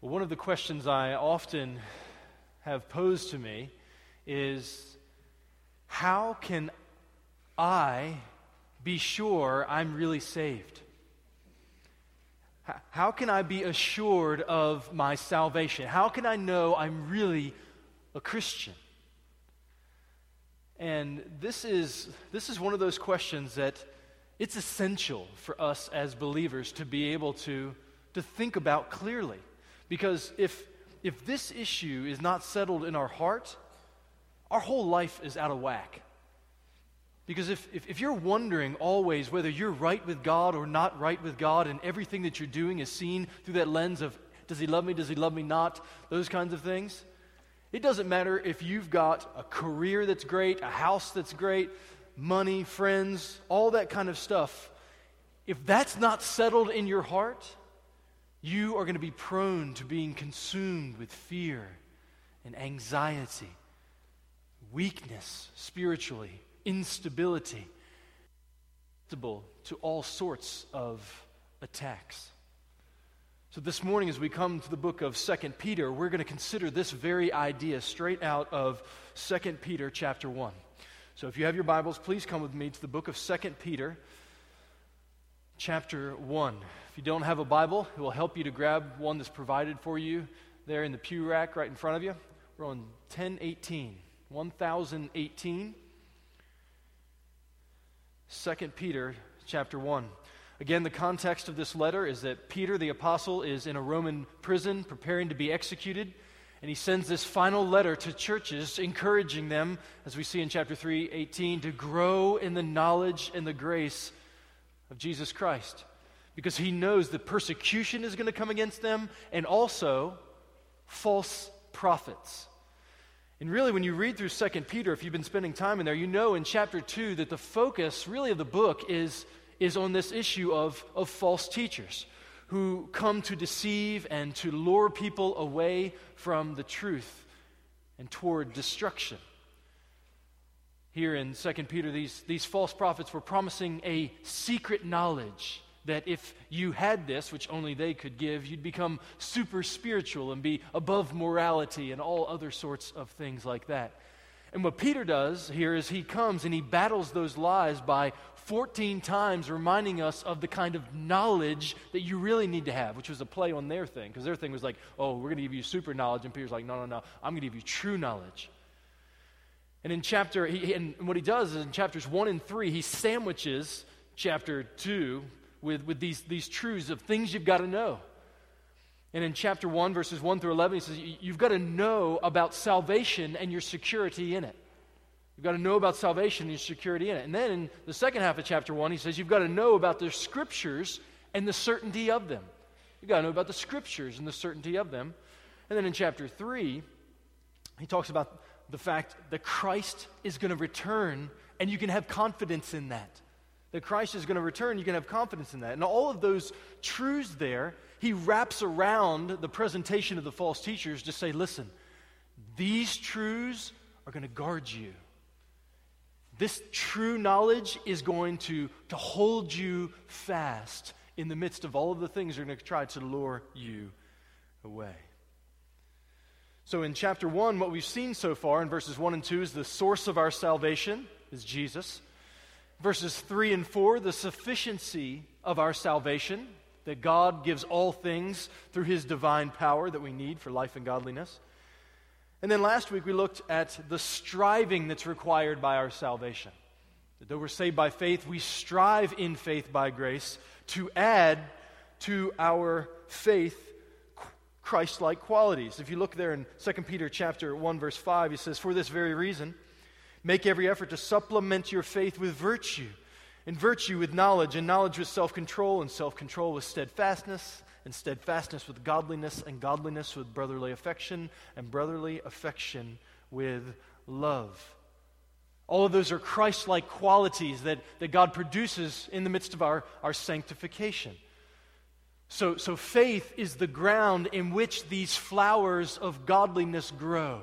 Well, one of the questions I often have posed to me is how can I be sure I'm really saved? How can I be assured of my salvation? How can I know I'm really a Christian? And this is, this is one of those questions that it's essential for us as believers to be able to, to think about clearly. Because if, if this issue is not settled in our heart, our whole life is out of whack. Because if, if, if, you're wondering always whether you're right with God or not right with God, and everything that you're doing is seen through that lens of, does he love me, does he love me not, those kinds of things, it doesn't matter if you've got a career that's great, a house that's great, money, friends, all that kind of stuff. If that's not settled in your heart, you are going to be prone to being consumed with fear and anxiety, weakness spiritually, instability, to all sorts of attacks. So this morning as we come to the book of 2 Peter, we're going to consider this very idea straight out of 2 Peter chapter 1. So if you have your Bibles, please come with me to the book of 2 Peter chapter 1 If you don't have a Bible, it will help you to grab one that's provided for you there in the pew rack right in front of you. We're on 1018, 1018. 2 Peter chapter 1. Again, the context of this letter is that Peter the apostle is in a Roman prison preparing to be executed. And he sends this final letter to churches, encouraging them, as we see in chapter 3, 18, to grow in the knowledge and the grace of Jesus Christ because he knows that persecution is going to come against them and also false prophets. And really, when you read through 2 Peter, if you've been spending time in there, you know in chapter 2 that the focus really of the book is, is on this issue of, of false teachers who come to deceive and to lure people away from the truth and toward destruction. Here in 2 Peter, these, these false prophets were promising a secret knowledge that if you had this, which only they could give, you'd become super spiritual and be above morality and all other sorts of things like that. And what Peter does here is he comes and he battles those lies by 14 times reminding us of the kind of knowledge that you really need to have, which was a play on their thing, because their thing was like, oh, we're going to give you super knowledge. And Peter's like, no, no, no, I'm going to give you true knowledge. And in chapter, he, and what he does is in chapters 1 and 3, he sandwiches chapter 2 with, with these, these truths of things you've got to know. And in chapter 1, verses 1 through 11, he says, You've got to know about salvation and your security in it. You've got to know about salvation and your security in it. And then in the second half of chapter 1, he says, You've got to know about the scriptures and the certainty of them. You've got to know about the scriptures and the certainty of them. And then in chapter 3, he talks about the fact that Christ is going to return, and you can have confidence in that that Christ is going to return, you can have confidence in that. And all of those truths there, he wraps around the presentation of the false teachers to say, listen, these truths are going to guard you. This true knowledge is going to, to hold you fast in the midst of all of the things that are going to try to lure you away. So, in chapter 1, what we've seen so far in verses 1 and 2 is the source of our salvation is Jesus verses 3 and 4, the sufficiency of our salvation, that God gives all things through his divine power that we need for life and godliness. And then last week we looked at the striving that's required by our salvation. That though we're saved by faith, we strive in faith by grace to add to our faith Christ-like qualities. If you look there in 2 Peter chapter 1 verse 5, he says, "For this very reason, Make every effort to supplement your faith with virtue, and virtue with knowledge, and knowledge with self control, and self control with steadfastness, and steadfastness with godliness, and godliness with brotherly affection, and brotherly affection with love. All of those are Christ like qualities that, that God produces in the midst of our, our sanctification. So, so faith is the ground in which these flowers of godliness grow.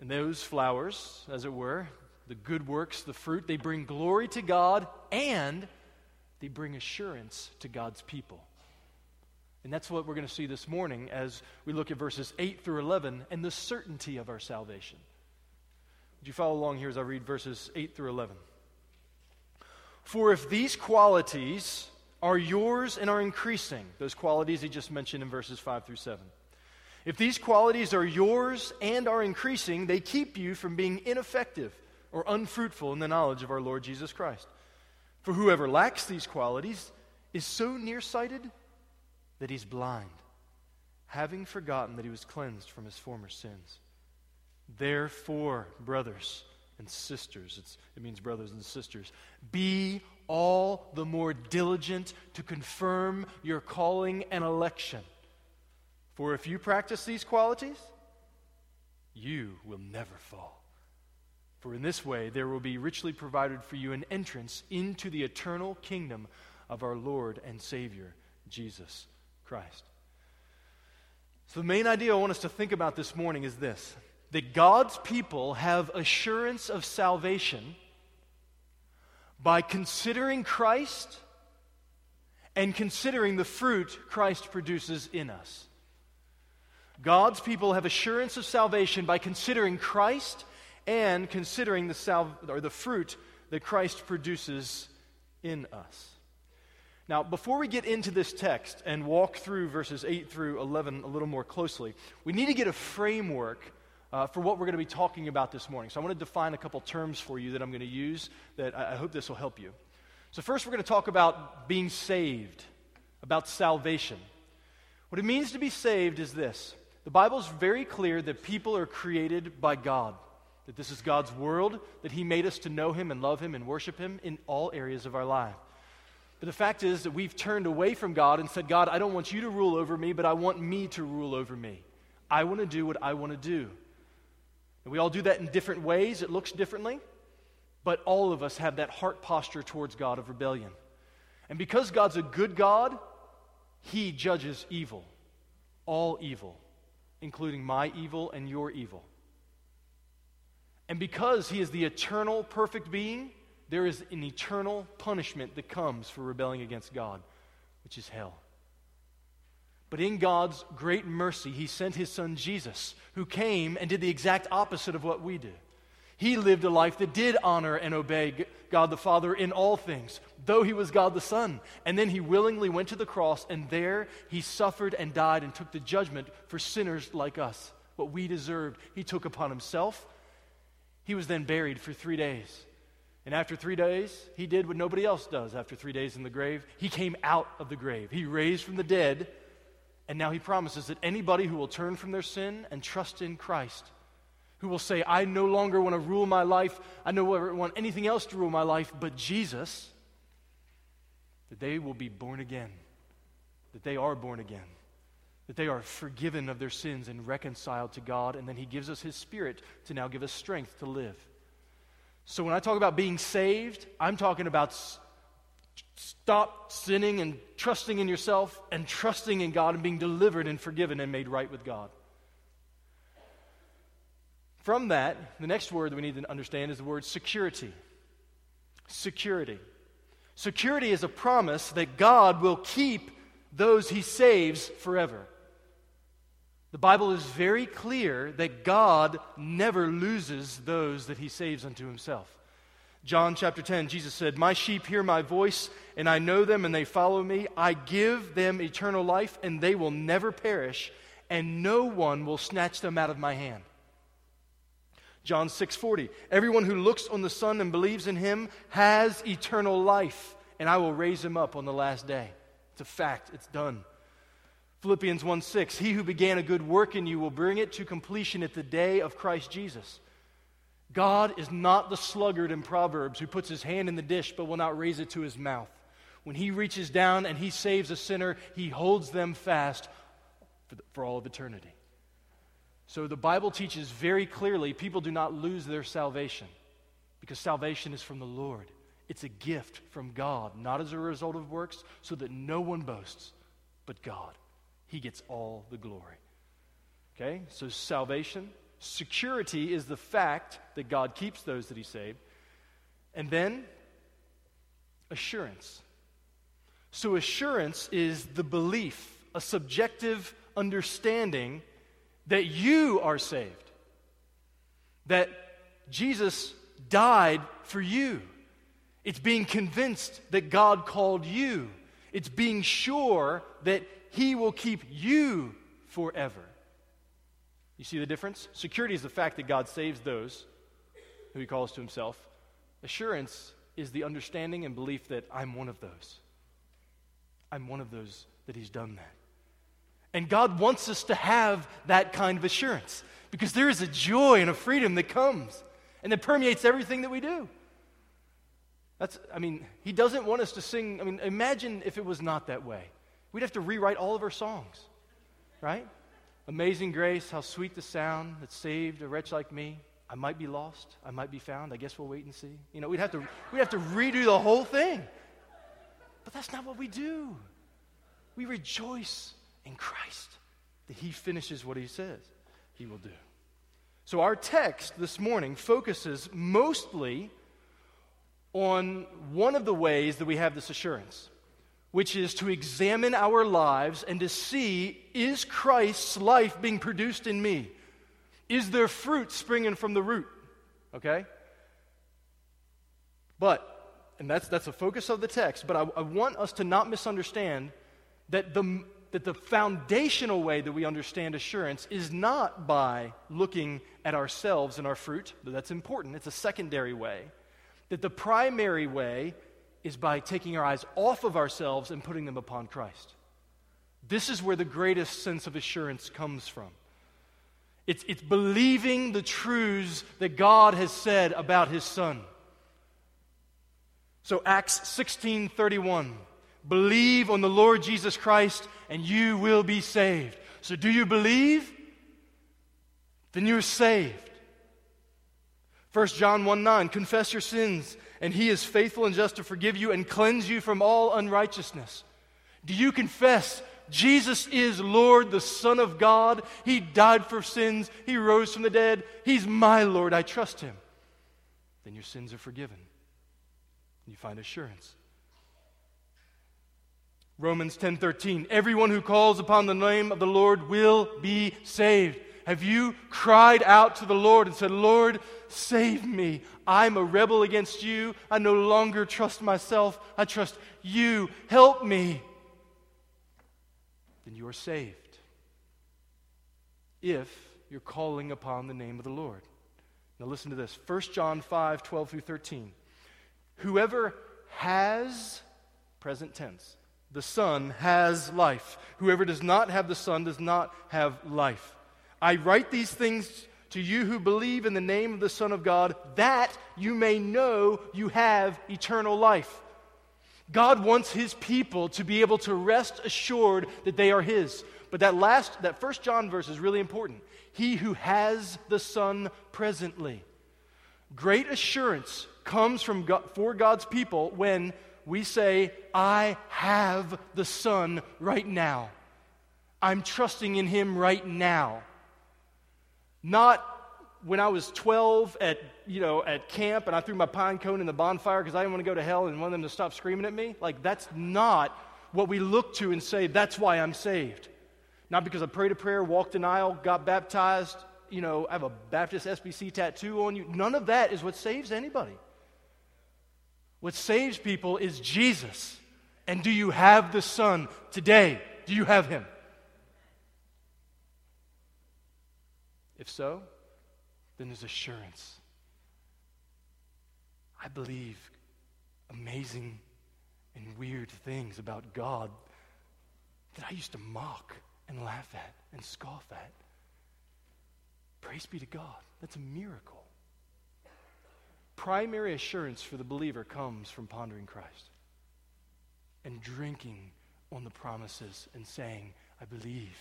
And those flowers, as it were, the good works, the fruit, they bring glory to God and they bring assurance to God's people. And that's what we're going to see this morning as we look at verses 8 through 11 and the certainty of our salvation. Would you follow along here as I read verses 8 through 11? For if these qualities are yours and are increasing, those qualities he just mentioned in verses 5 through 7. If these qualities are yours and are increasing, they keep you from being ineffective or unfruitful in the knowledge of our Lord Jesus Christ. For whoever lacks these qualities is so nearsighted that he's blind, having forgotten that he was cleansed from his former sins. Therefore, brothers and sisters, it means brothers and sisters, be all the more diligent to confirm your calling and election. For if you practice these qualities, you will never fall. For in this way there will be richly provided for you an entrance into the eternal kingdom of our Lord and Savior, Jesus Christ. So, the main idea I want us to think about this morning is this that God's people have assurance of salvation by considering Christ and considering the fruit Christ produces in us. God's people have assurance of salvation by considering Christ and considering the, sal- or the fruit that Christ produces in us. Now, before we get into this text and walk through verses 8 through 11 a little more closely, we need to get a framework uh, for what we're going to be talking about this morning. So, I want to define a couple terms for you that I'm going to use that I, I hope this will help you. So, first, we're going to talk about being saved, about salvation. What it means to be saved is this the Bible is very clear that people are created by God, that this is God's world, that He made us to know Him and love Him and worship Him in all areas of our life. But the fact is that we've turned away from God and said, God, I don't want you to rule over me, but I want me to rule over me. I want to do what I want to do. And we all do that in different ways. It looks differently. But all of us have that heart posture towards God of rebellion. And because God's a good God, He judges evil, all evil, including my evil and your evil. And because He is the eternal, perfect being, there is an eternal punishment that comes for rebelling against God, which is hell. But in God's great mercy, He sent His Son Jesus, who came and did the exact opposite of what we do. He lived a life that did honor and obey God the Father in all things, though He was God the Son. And then He willingly went to the cross, and there He suffered and died and took the judgment for sinners like us, what we deserved. He took upon Himself. He was then buried for three days. And after three days, he did what nobody else does after three days in the grave. He came out of the grave. He raised from the dead. And now he promises that anybody who will turn from their sin and trust in Christ, who will say, I no longer want to rule my life, I no longer want anything else to rule my life but Jesus, that they will be born again, that they are born again, that they are forgiven of their sins and reconciled to God, and then he gives us his spirit to now give us strength to live. So when I talk about being saved, I'm talking about stop sinning and trusting in yourself and trusting in God and being delivered and forgiven and made right with God. From that, the next word that we need to understand is the word security. Security. Security is a promise that God will keep those he saves forever. The Bible is very clear that God never loses those that he saves unto himself. John chapter 10, Jesus said, My sheep hear my voice, and I know them, and they follow me. I give them eternal life, and they will never perish, and no one will snatch them out of my hand. John 6:40 Everyone who looks on the Son and believes in him has eternal life and I will raise him up on the last day. It's a fact, it's done. Philippians 1 6, he who began a good work in you will bring it to completion at the day of Christ Jesus. God is not the sluggard in Proverbs who puts his hand in the dish but will not raise it to his mouth. When he reaches down and he saves a sinner, he holds them fast for, the, for all of eternity. So the Bible teaches very clearly people do not lose their salvation because salvation is from the Lord. It's a gift from God, not as a result of works, so that no one boasts but God. He gets all the glory. Okay? So, salvation. Security is the fact that God keeps those that He saved. And then, assurance. So, assurance is the belief a subjective understanding that you are saved, that Jesus died for you. It's being convinced that God called you. It's being sure that He will keep you forever. You see the difference? Security is the fact that God saves those who He calls to Himself. Assurance is the understanding and belief that I'm one of those. I'm one of those that He's done that. And God wants us to have that kind of assurance because there is a joy and a freedom that comes and that permeates everything that we do. That's, I mean, He doesn't want us to sing. I mean, imagine if it was not that way. We'd have to rewrite all of our songs, right? Amazing grace, how sweet the sound that saved a wretch like me. I might be lost, I might be found. I guess we'll wait and see. You know, we'd have to, we'd have to redo the whole thing. But that's not what we do. We rejoice in Christ that He finishes what He says He will do. So, our text this morning focuses mostly on one of the ways that we have this assurance, which is to examine our lives and to see is Christ's life being produced in me? Is there fruit springing from the root? Okay? But, and that's, that's a focus of the text, but I, I want us to not misunderstand that the, that the foundational way that we understand assurance is not by looking at ourselves and our fruit, that's important. It's a secondary way. That the primary way is by taking our eyes off of ourselves and putting them upon Christ. This is where the greatest sense of assurance comes from. It's, it's believing the truths that God has said about his son. So Acts 16:31 Believe on the Lord Jesus Christ and you will be saved. So, do you believe? Then you're saved. 1 John 1 9, confess your sins, and he is faithful and just to forgive you and cleanse you from all unrighteousness. Do you confess Jesus is Lord, the Son of God? He died for sins, he rose from the dead. He's my Lord, I trust him. Then your sins are forgiven. You find assurance. Romans 10:13 Everyone who calls upon the name of the Lord will be saved. Have you cried out to the Lord and said, "Lord, save me. I'm a rebel against you. I no longer trust myself. I trust you. Help me." Then you are saved. If you're calling upon the name of the Lord. Now listen to this. 1 John 5, 12 through 13. Whoever has, present tense, the Son has life. Whoever does not have the Son does not have life. I write these things to you who believe in the name of the Son of God, that you may know you have eternal life. God wants his people to be able to rest assured that they are his. But that last, that first John verse is really important. He who has the Son presently. Great assurance comes from God, for God's people when we say, I have the Son right now. I'm trusting in Him right now. Not when I was 12 at, you know, at camp and I threw my pine cone in the bonfire because I didn't want to go to hell and want them to stop screaming at me. Like, that's not what we look to and say, that's why I'm saved. Not because I prayed a prayer, walked an aisle, got baptized, you know, I have a Baptist SBC tattoo on you. None of that is what saves anybody. What saves people is Jesus. And do you have the Son today? Do you have Him? If so, then there's assurance. I believe amazing and weird things about God that I used to mock and laugh at and scoff at. Praise be to God. That's a miracle primary assurance for the believer comes from pondering Christ and drinking on the promises and saying, I believe,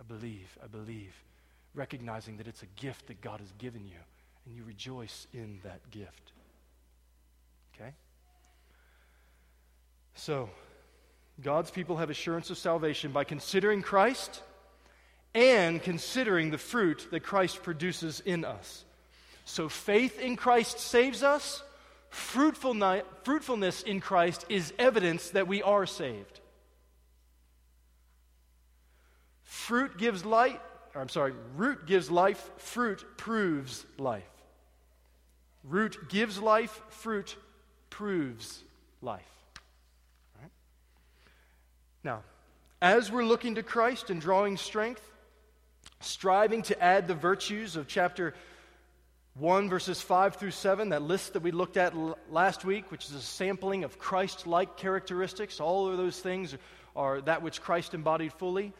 I believe, I believe, recognizing that it's a gift that God has given you, and you rejoice in that gift. Okay? So, God's people have assurance of salvation by considering Christ and considering the fruit that Christ produces in us. So faith in Christ saves us. Fruitfulness in Christ is evidence that we are saved. Fruit gives light, I'm sorry, root gives life, fruit proves life. Root gives life, fruit proves life. Right? Now, as we're looking to Christ and drawing strength, striving to add the virtues of chapter 1, verses 5 through 7, that list that we looked at l- last week, which is a sampling of Christ like characteristics, all of those things are that which Christ embodied fully.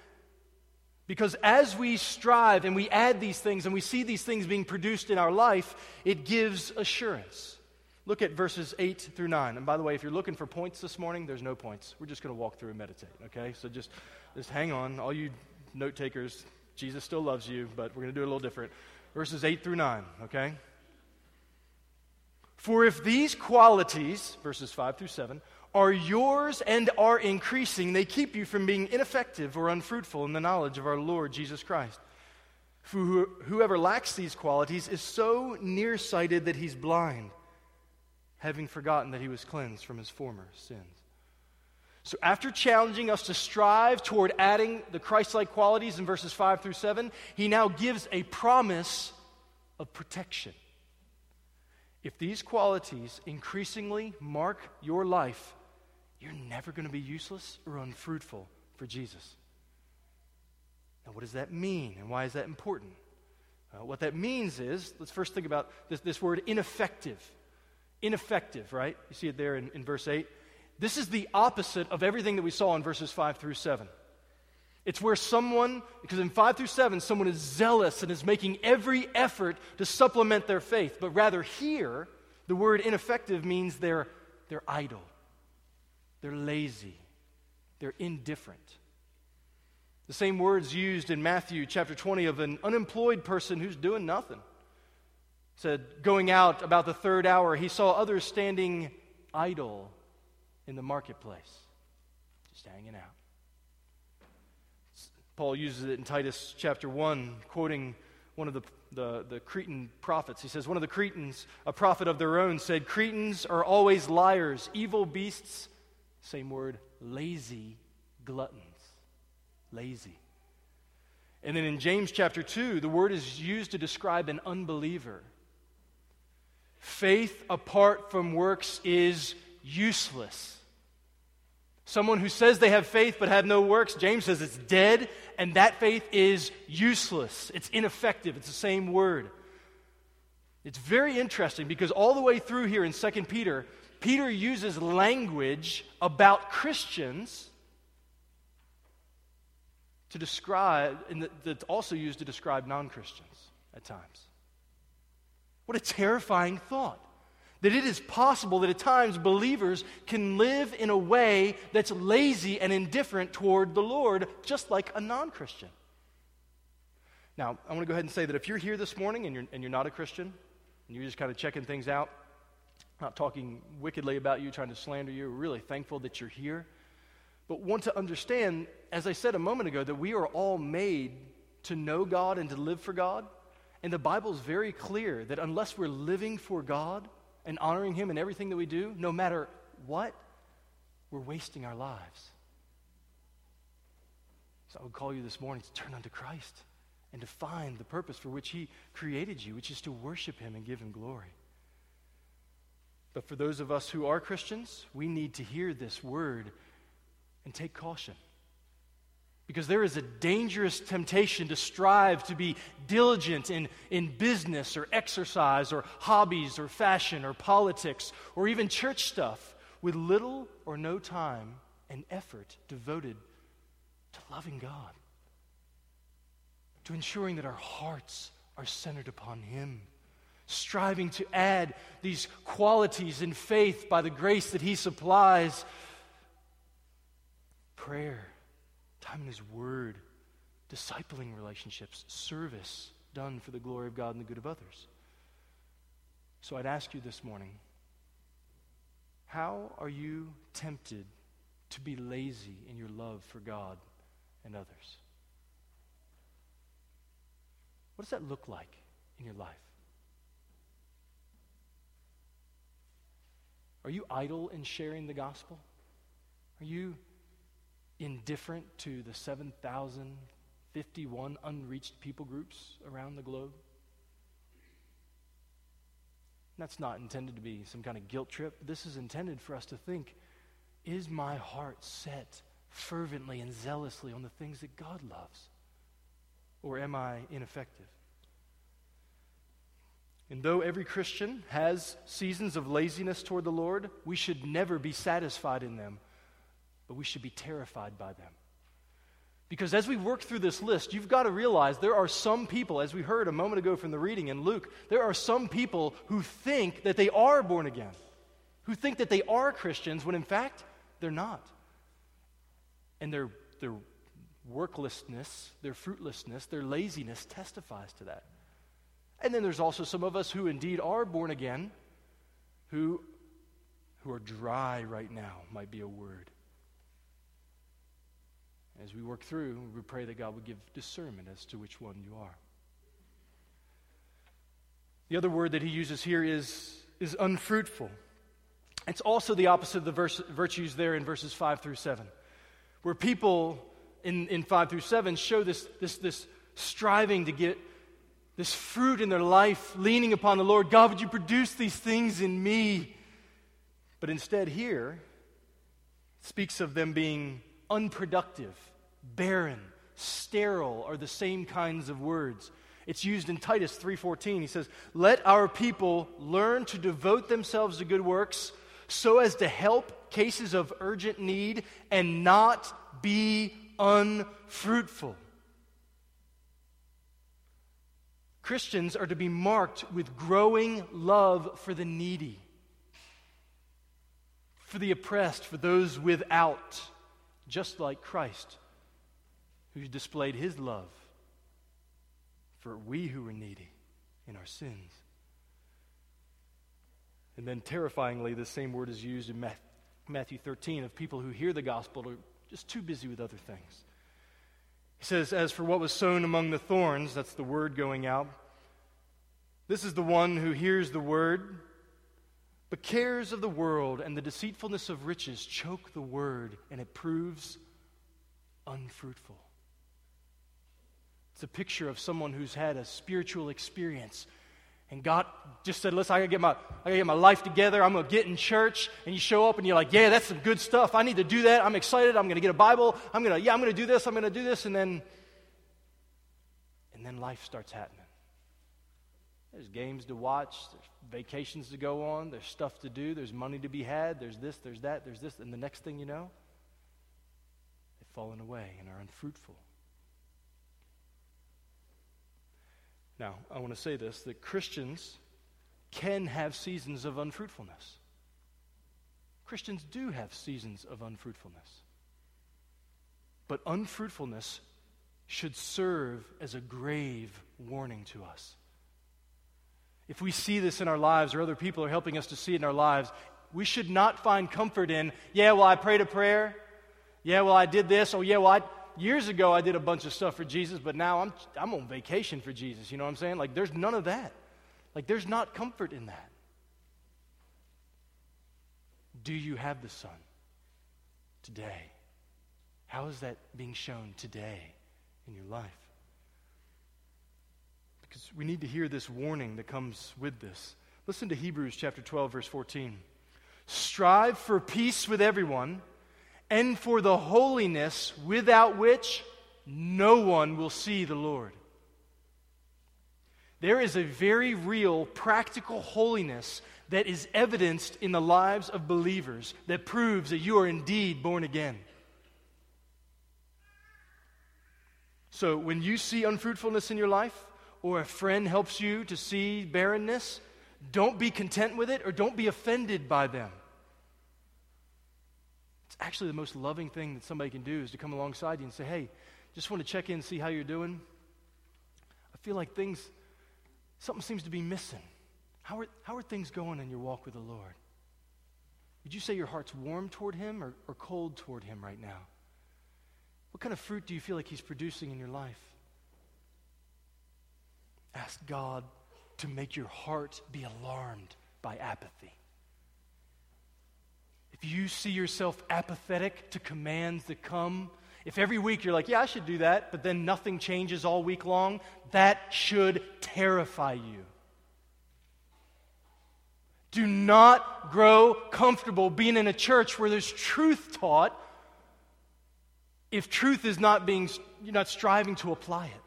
Because as we strive and we add these things and we see these things being produced in our life, it gives assurance. Look at verses 8 through 9. And by the way, if you're looking for points this morning, there's no points. We're just going to walk through and meditate, okay? So just, just hang on. All you note takers, Jesus still loves you, but we're going to do it a little different. Verses 8 through 9, okay? For if these qualities, verses 5 through 7, are yours and are increasing, they keep you from being ineffective or unfruitful in the knowledge of our Lord Jesus Christ. Whoever lacks these qualities is so nearsighted that he's blind, having forgotten that he was cleansed from his former sins. So, after challenging us to strive toward adding the Christ like qualities in verses 5 through 7, he now gives a promise of protection. If these qualities increasingly mark your life, you're never going to be useless or unfruitful for Jesus. Now, what does that mean, and why is that important? Uh, what that means is, let's first think about this, this word ineffective. Ineffective, right? You see it there in, in verse 8. This is the opposite of everything that we saw in verses 5 through 7. It's where someone, because in 5 through 7, someone is zealous and is making every effort to supplement their faith. But rather, here, the word ineffective means they're, they're idle. They're lazy. They're indifferent. The same words used in Matthew chapter 20 of an unemployed person who's doing nothing. said, going out about the third hour, he saw others standing idle in the marketplace, just hanging out. Paul uses it in Titus chapter 1, quoting one of the, the, the, Cretan prophets. He says, One of the Cretans, a prophet of their own, said, Cretans are always liars, evil beasts, same word, lazy gluttons. Lazy. And then in James chapter 2, the word is used to describe an unbeliever. Faith apart from works is useless. Someone who says they have faith but have no works, James says it's dead, and that faith is useless. It's ineffective. It's the same word. It's very interesting because all the way through here in 2 Peter, Peter uses language about Christians to describe, and that's also used to describe non Christians at times. What a terrifying thought. That it is possible that at times believers can live in a way that's lazy and indifferent toward the Lord, just like a non Christian. Now, I want to go ahead and say that if you're here this morning and you're, and you're not a Christian, and you're just kind of checking things out, not talking wickedly about you, trying to slander you. We're really thankful that you're here. But want to understand, as I said a moment ago, that we are all made to know God and to live for God. And the Bible is very clear that unless we're living for God and honoring Him in everything that we do, no matter what, we're wasting our lives. So I would call you this morning to turn unto Christ and to find the purpose for which He created you, which is to worship Him and give Him glory. But for those of us who are Christians, we need to hear this word and take caution. Because there is a dangerous temptation to strive to be diligent in, in business or exercise or hobbies or fashion or politics or even church stuff with little or no time and effort devoted to loving God, to ensuring that our hearts are centered upon Him striving to add these qualities in faith by the grace that He supplies. Prayer, time in His Word, discipling relationships, service done for the glory of God and the good of others. So I'd ask you this morning how are you tempted to be lazy in your love for God and others? What does that look like in your life? Are you idle in sharing the gospel? Are you indifferent to the 7,051 unreached people groups around the globe. That's not intended to be some kind of guilt trip. This is intended for us to think is my heart set fervently and zealously on the things that God loves? Or am I ineffective? And though every Christian has seasons of laziness toward the Lord, we should never be satisfied in them, but we should be terrified by them. Because as we work through this list, you've got to realize there are some people, as we heard a moment ago from the reading in Luke, there are some people who think that they are born again, who think that they are Christians when in fact they're not. And their, their worklessness, their fruitlessness, their laziness testifies to that. And then there's also some of us who indeed are born again, who, who are dry right now, might be a word. As we work through, we pray that God would give discernment as to which one you are. The other word that he uses here is, is unfruitful. It's also the opposite of the verse, virtues there in verses 5 through 7, where people in, in 5 through 7 show this, this, this striving to get this fruit in their life, leaning upon the Lord. God, would you produce these things in me? But instead, here, speaks of them being unproductive, barren, sterile are the same kinds of words. It's used in Titus 3:14. He says, "Let our people learn to devote themselves to good works, so as to help cases of urgent need and not be unfruitful." Christians are to be marked with growing love for the needy, for the oppressed, for those without just like Christ, who displayed his love for we who were needy in our sins. And then, terrifyingly, the same word is used in Matthew 13 of people who hear the gospel are just too busy with other things. He says, As for what was sown among the thorns, that's the word going out, this is the one who hears the word but cares of the world and the deceitfulness of riches choke the word, and it proves unfruitful. It's a picture of someone who's had a spiritual experience. And God just said, Listen, I gotta get my, I gotta get my life together. I'm gonna get in church. And you show up and you're like, Yeah, that's some good stuff. I need to do that. I'm excited. I'm gonna get a Bible. I'm gonna, yeah, I'm gonna do this. I'm gonna do this. And then, and then life starts happening. There's games to watch, there's vacations to go on, there's stuff to do, there's money to be had, there's this, there's that, there's this. And the next thing you know, they've fallen away and are unfruitful. Now, I want to say this that Christians can have seasons of unfruitfulness. Christians do have seasons of unfruitfulness. But unfruitfulness should serve as a grave warning to us. If we see this in our lives or other people are helping us to see it in our lives, we should not find comfort in, yeah, well, I prayed a prayer. Yeah, well, I did this. Oh, yeah, well, I, years ago I did a bunch of stuff for Jesus, but now I'm, I'm on vacation for Jesus. You know what I'm saying? Like, there's none of that. Like, there's not comfort in that. Do you have the Son today? How is that being shown today in your life? because we need to hear this warning that comes with this. Listen to Hebrews chapter 12 verse 14. Strive for peace with everyone and for the holiness without which no one will see the Lord. There is a very real practical holiness that is evidenced in the lives of believers that proves that you are indeed born again. So when you see unfruitfulness in your life, or a friend helps you to see barrenness, don't be content with it or don't be offended by them. Actually the most loving thing that somebody can do is to come alongside you and say, hey, just want to check in see how you're doing. I feel like things, something seems to be missing. How are, how are things going in your walk with the Lord? Would you say your heart's warm toward Him or, or cold toward Him right now? What kind of fruit do you feel like He's producing in your life? Ask God to make your heart be alarmed by apathy. If you see yourself apathetic to commands that come If every week you're like, yeah, I should do that, but then nothing changes all week long, that should terrify you. Do not grow comfortable being in a church where there's truth taught if truth is not being, you're not striving to apply it.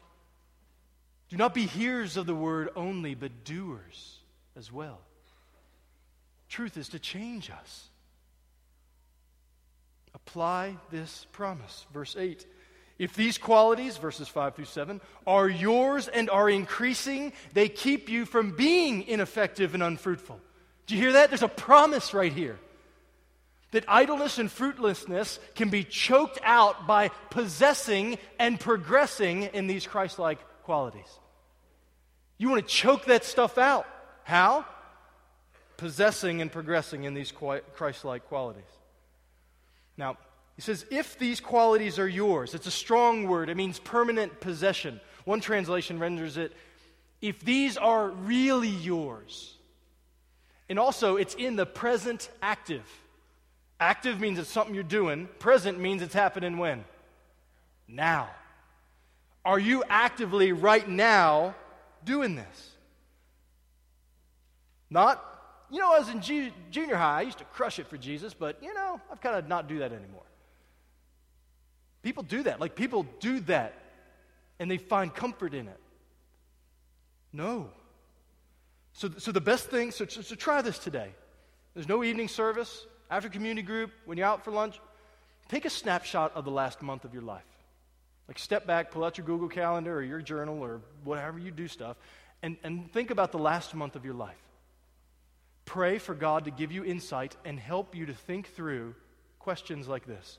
Do not be hearers of the word only, but doers as well. Truth is to change us. Apply this promise. Verse 8. If these qualities, verses 5 through 7, are yours and are increasing, they keep you from being ineffective and unfruitful. Do you hear that? There's a promise right here that idleness and fruitlessness can be choked out by possessing and progressing in these Christ like qualities. You want to choke that stuff out. How? Possessing and progressing in these Christ like qualities. Now, he says, if these qualities are yours, it's a strong word, it means permanent possession. One translation renders it, if these are really yours. And also, it's in the present active. Active means it's something you're doing, present means it's happening when? Now. Are you actively right now doing this? Not, you know, I was in G- junior high, I used to crush it for Jesus, but, you know, I've kind of not do that anymore. People do that. Like, people do that, and they find comfort in it. No. So, so the best thing, so, so try this today. There's no evening service after community group, when you're out for lunch, take a snapshot of the last month of your life. Like step back, pull out your Google Calendar or your journal or whatever you do stuff, and, and think about the last month of your life. Pray for God to give you insight and help you to think through questions like this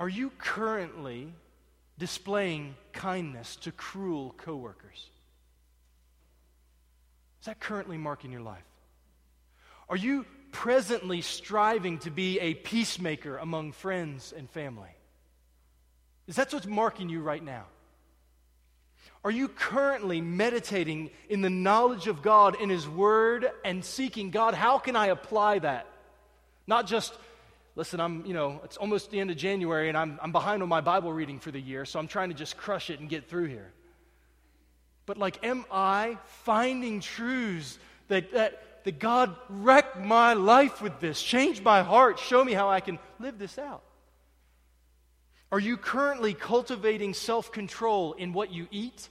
Are you currently displaying kindness to cruel coworkers? Is that currently marking your life? Are you presently striving to be a peacemaker among friends and family? Is that what's marking you right now? Are you currently meditating in the knowledge of God in His Word and seeking God? How can I apply that? Not just, listen, I'm, you know, it's almost the end of January and I'm, I'm behind on my Bible reading for the year, so I'm trying to just crush it and get through here. But like, am I finding truths that, that that God wreck my life with this, change my heart, show me how I can live this out? Are you currently cultivating self control in what you eat,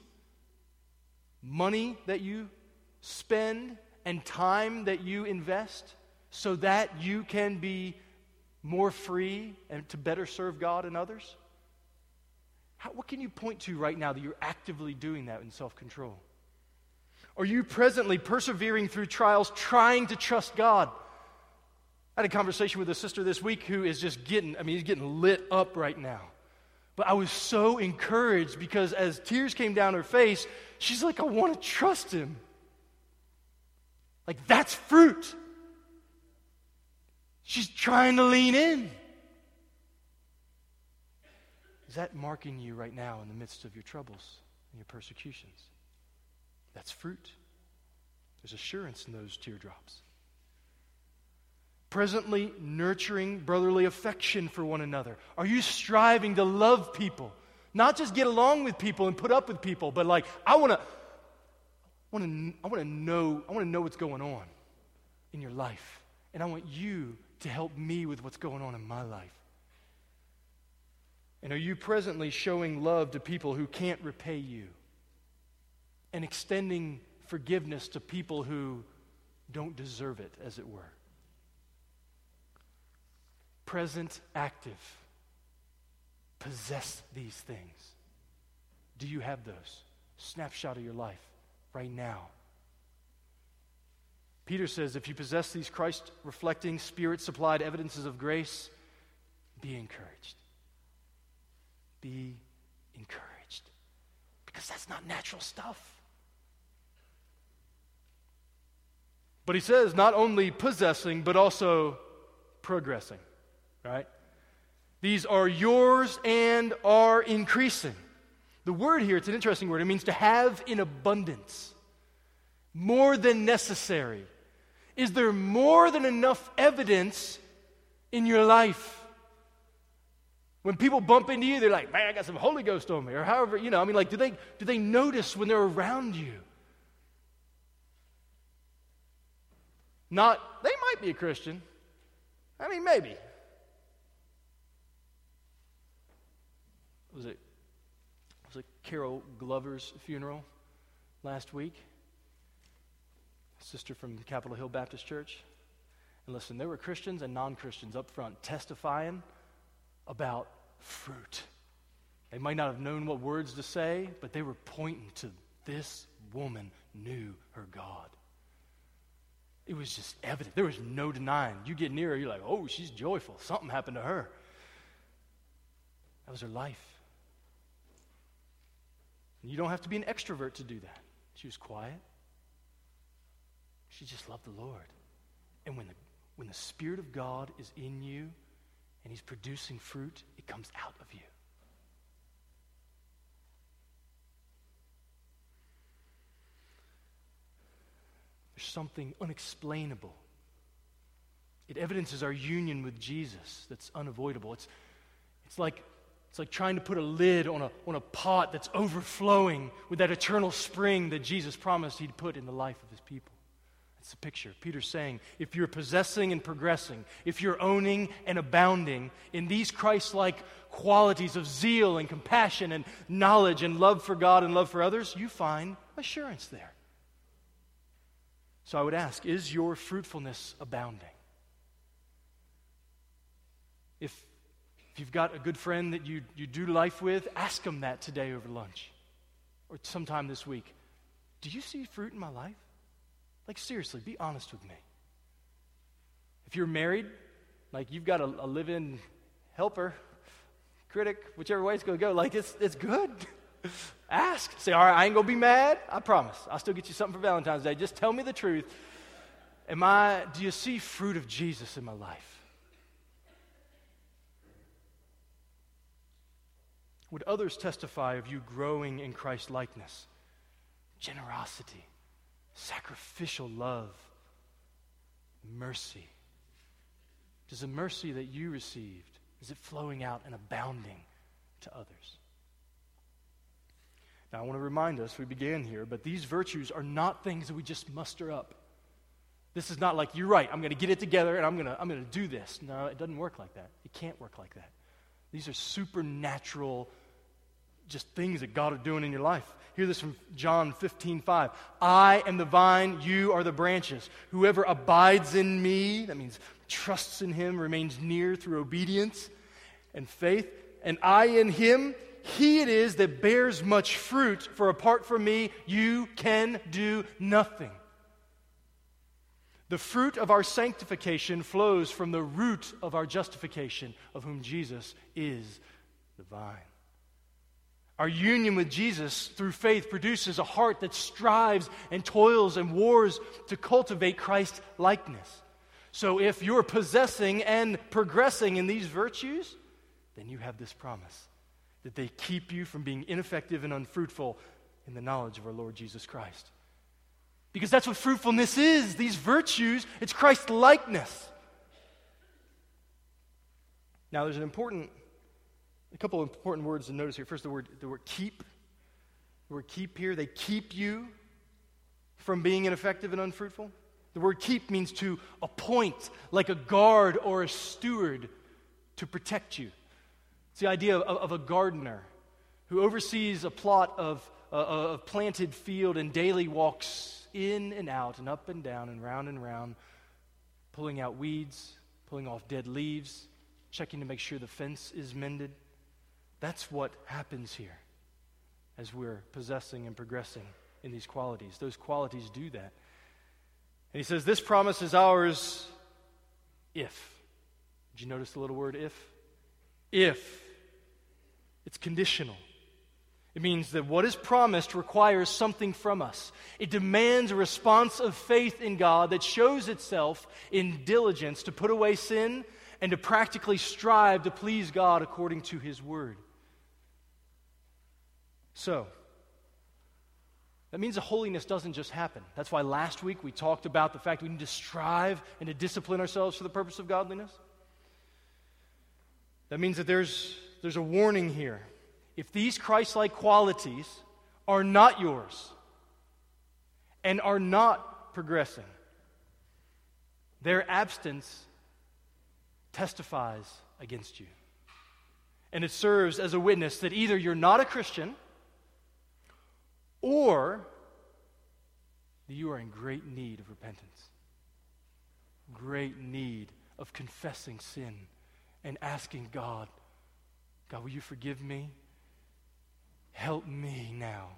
money that you spend, and time that you invest so that you can be more free and to better serve God and others? How, what can you point to right now that you're actively doing that in self control? Are you presently persevering through trials, trying to trust God? I had a conversation with a sister this week who is just getting, I mean, he's getting lit up right now. But I was so encouraged because as tears came down her face, she's like, I want to trust him. Like, that's fruit. She's trying to lean in. Is that marking you right now in the midst of your troubles and your persecutions? That's fruit. There's assurance in those teardrops. Presently nurturing brotherly affection for one another. Are you striving to love people? Not just get along with people and put up with people, but like, I want to. I want to know I want to know what's going on in your life and I want you to help me with what's going on in my life. And are you presently showing love to people who can't repay you? and extending forgiveness to people who don't deserve it, as it were. Present active. Possess these things. Do you have those? Snapshot of your life right now. Peter says if you possess these Christ reflecting, spirit supplied evidences of grace, be encouraged. Be encouraged. Because that's not natural stuff. But he says not only possessing, but also progressing, right? These are yours and are increasing. The word here, it's an interesting word. It means to have in abundance, more than necessary. Is there more than enough evidence in your life When people bump into you, they're like, man, I got some Holy Ghost on me. Or however, you know, I mean, like, do they, do they notice when they're around you? Not, they might be a Christian. I mean, maybe. Was it, was it Carol Glover's funeral last week? sister from Capitol Hill Baptist Church. And listen, there were Christians and non Christians up front testifying about fruit. They might not have known what words to say, but they were pointing to this woman knew her God. It was just evident. There was no denying. You get near her, you're like, oh, she's joyful. Something happened to her. That was her life. And you don't have to be an extrovert to do that. She was quiet. She just loved the Lord. And when the, when the Spirit of God is in you and He's producing fruit, it comes out of you. There's something unexplainable. It evidences our union with Jesus that's unavoidable. It's, it's, like, it's like trying to put a lid on a, on a pot that's overflowing with that eternal spring that Jesus promised He'd put in the life of His people. It's a picture. Peter's saying if you're possessing and progressing, if you're owning and abounding in these Christ like qualities of zeal and compassion and knowledge and love for God and love for others, you find assurance there. So I would ask is your fruitfulness abounding? If, if you've got a good friend that you, you do life with, ask them that today over lunch or sometime this week. Do you see fruit in my life? Like, seriously, be honest with me. If you're married, like you've got a, a live in helper, critic, whichever way it's going to go, like it's, it's good. Ask. Say, all right, I ain't going to be mad. I promise. I'll still get you something for Valentine's Day. Just tell me the truth. Am I, do you see fruit of Jesus in my life? Would others testify of you growing in Christ likeness? Generosity sacrificial love, mercy. Does the mercy that you received, is it flowing out and abounding to others? Now, I want to remind us, we began here, but these virtues are not things that we just muster up. This is not like, you're right, I'm going to get it together and I'm going to, I'm going to do this. No, it doesn't work like that. It can't work like that. These are supernatural, just things that God is doing in your life. Hear this from John 15, 5. I am the vine, you are the branches. Whoever abides in me, that means trusts in him, remains near through obedience and faith, and I in him, he it is that bears much fruit, for apart from me, you can do nothing. The fruit of our sanctification flows from the root of our justification, of whom Jesus is the vine. Our union with Jesus through faith produces a heart that strives and toils and wars to cultivate Christ likeness. So if you're possessing and progressing in these virtues, then you have this promise that they keep you from being ineffective and unfruitful in the knowledge of our Lord Jesus Christ. Because that's what fruitfulness is. These virtues, it's Christ likeness. Now, there's an important a couple of important words to notice here. First, the word, the word keep. The word keep here, they keep you from being ineffective and unfruitful. The word keep means to appoint, like a guard or a steward, to protect you. It's the idea of, of a gardener who oversees a plot of, uh, of planted field and daily walks in and out and up and down and round and round, pulling out weeds, pulling off dead leaves, checking to make sure the fence is mended. That's what happens here as we're possessing and progressing in these qualities. Those qualities do that. And he says, This promise is ours if. Did you notice the little word if? If. It's conditional. It means that what is promised requires something from us. It demands a response of faith in God that shows itself in diligence to put away sin and to practically strive to please God according to His Word. So, that means the holiness doesn't just happen. That's why last week we talked about the fact we need to strive and to discipline ourselves for the purpose of godliness. That means that there's, there's a warning here. If these Christ like qualities are not yours and are not progressing, their absence testifies against you. And it serves as a witness that either you're not a Christian or that you are in great need of repentance, great need of confessing sin and asking God, God, will you forgive me? Help me now.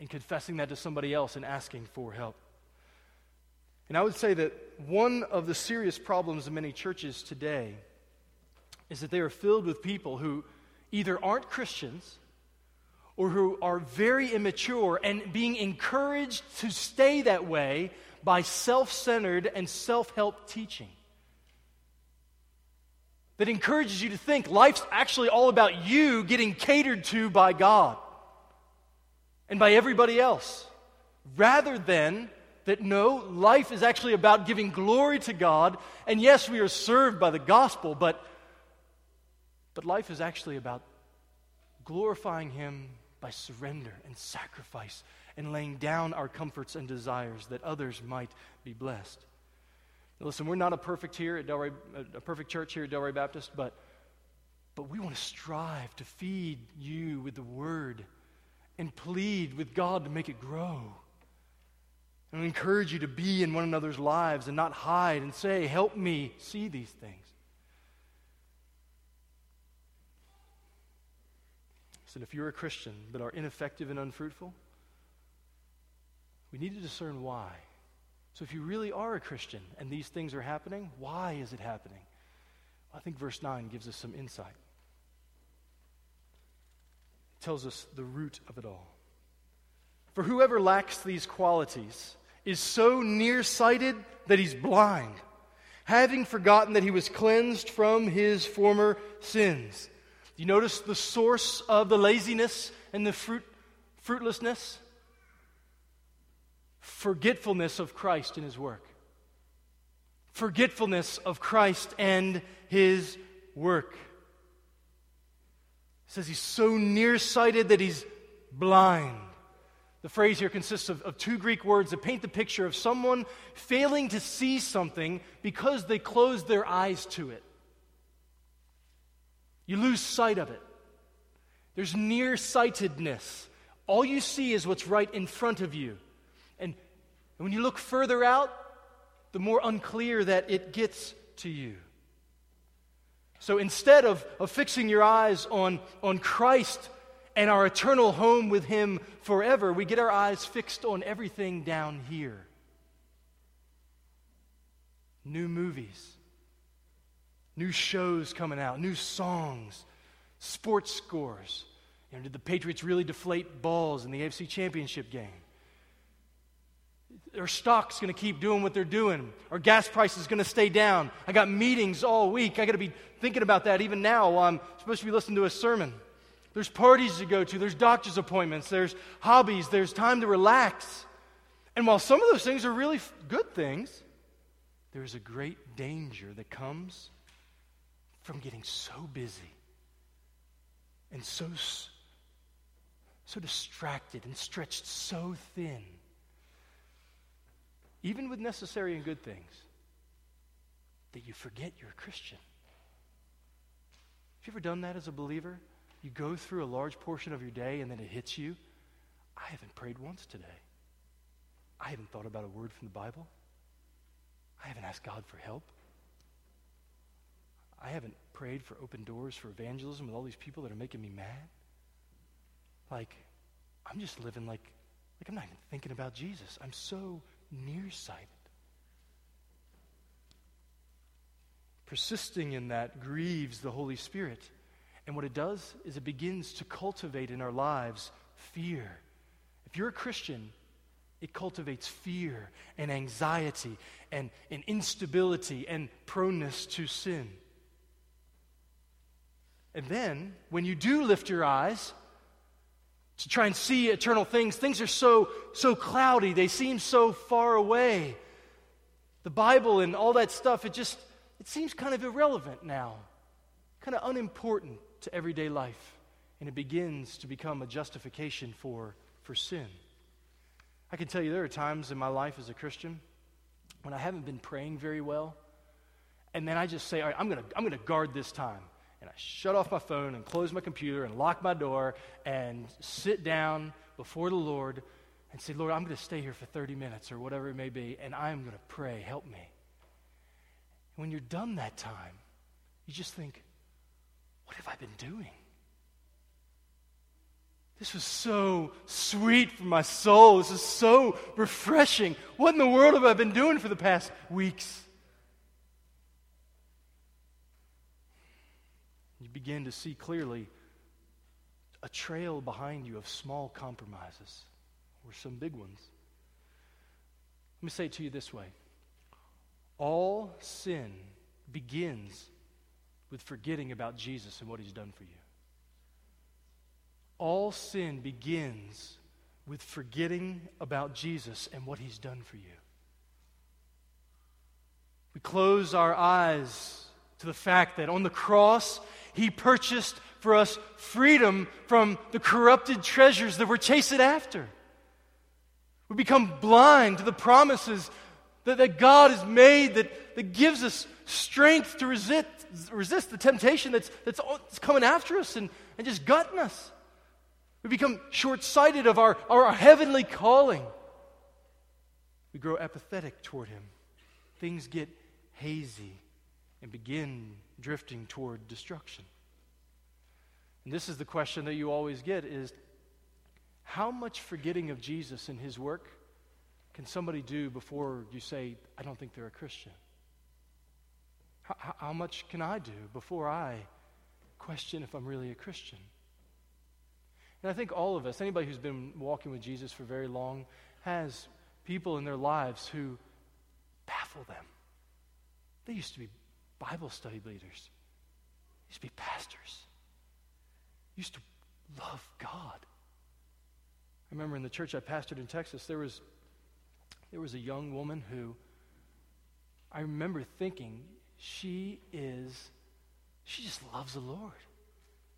And confessing that to somebody else and asking for help. And I would say that one of the serious problems in many churches today is that they are filled with people who either aren't Christians or who are very immature and being encouraged to stay that way by self centered and self help teaching. That encourages you to think life's actually all about you getting catered to by God and by everybody else, rather than that no, life is actually about giving glory to God. And yes, we are served by the gospel, but, but life is actually about glorifying Him by surrender and sacrifice and laying down our comforts and desires that others might be blessed. Now listen, we're not a perfect here at Delray, a perfect church here at Delray Baptist, but, but we want to strive to feed you with the word and plead with God to make it grow. And encourage you to be in one another's lives and not hide and say, Help me see these things. So, if you're a Christian but are ineffective and unfruitful, we need to discern why. So, if you really are a Christian and these things are happening, why is it happening? I think verse 9 gives us some insight. It tells us the root of it all. For whoever lacks these qualities is so nearsighted that he's blind, having forgotten that he was cleansed from his former sins. Do you notice the source of the laziness and the fruit, fruitlessness? Forgetfulness of Christ and his work. Forgetfulness of Christ and his work. It says he's so nearsighted that he's blind. The phrase here consists of, of, two Greek words that paint the picture of someone failing to see something because they closed their eyes to it. You lose sight of it. There's nearsightedness. All you see is what's right in front of you. And, when you look further out, the more unclear that it gets to you. So instead of, of fixing your eyes on, on Christ and our eternal home with Him forever, we get our eyes fixed on everything down here. New movies, new shows coming out, new songs, sports scores. You know, did the Patriots really deflate balls in the AFC Championship game? Are stocks going to keep doing what they're doing? Are gas prices going to stay down? I got meetings all week. I got to be thinking about that even now while I'm supposed to be listening to a sermon. There's parties to go to, there's doctor's appointments, there's hobbies, there's time to relax. And while some of those things are really good things, there is a great danger that comes from getting so busy and so, so distracted and stretched so thin, even with necessary and good things, that you forget you're a Christian. Have you ever done that as a believer? You go through a large portion of your day and then it hits you. I haven't prayed once today. I haven't thought about a word from the Bible. I haven't asked God for help. I haven't prayed for open doors for evangelism with all these people that are making me mad. Like, I'm just living like, like I'm not even thinking about Jesus. I'm so nearsighted. Persisting in that grieves the Holy Spirit. And what it does is it begins to cultivate in our lives fear. If you're a Christian, it cultivates fear and anxiety and, and instability and proneness to sin. And then, when you do lift your eyes to try and see eternal things, things are so, so cloudy, they seem so far away. The Bible and all that stuff, it just it seems kind of irrelevant now, kind of unimportant. to everyday life, and it begins to become a justification for, for sin. I can tell you there are times in my life as a Christian when I haven't been praying very well, and then I just say, All right, I'm going to I'm going to guard this time. And I shut off my phone and close my computer and lock my door and sit down before the Lord and say, Lord, I'm going to stay here for 30 minutes or whatever it may be, and I'm going to pray. Help me. When you're done that time, you just think, what have I been doing? This was so sweet for my soul. This is so refreshing. What in the world have I been doing for the past weeks? You begin to see clearly a trail behind you of small compromises or some big ones. Let me say it to you this way all sin begins with forgetting about Jesus and what he's done for you. All sin begins with forgetting about Jesus and what he's done for you. We close our eyes to the fact that on the cross, he purchased for us freedom from the corrupted treasures that we're chasing after. We become blind to the promises that, that God has made that, that gives us strength to resist, resist the temptation that's, that's, that's coming after us and, and just gutting us. We become short sighted of our, our heavenly calling. We grow apathetic toward Him. Things get hazy and begin drifting toward destruction. And this is the question that you always get is how much forgetting of Jesus and his work can somebody do before you say, I don't think they're a Christian? How, how much can I do before I question if I'm really a Christian? And I think all of us, anybody who's been walking with Jesus for very long, has people in their lives who baffle them. They used to be Bible study leaders, used to be pastors, used to love God. I remember in the church I pastored in Texas, there was, there was a young woman who I remember thinking, she is, she just loves the Lord.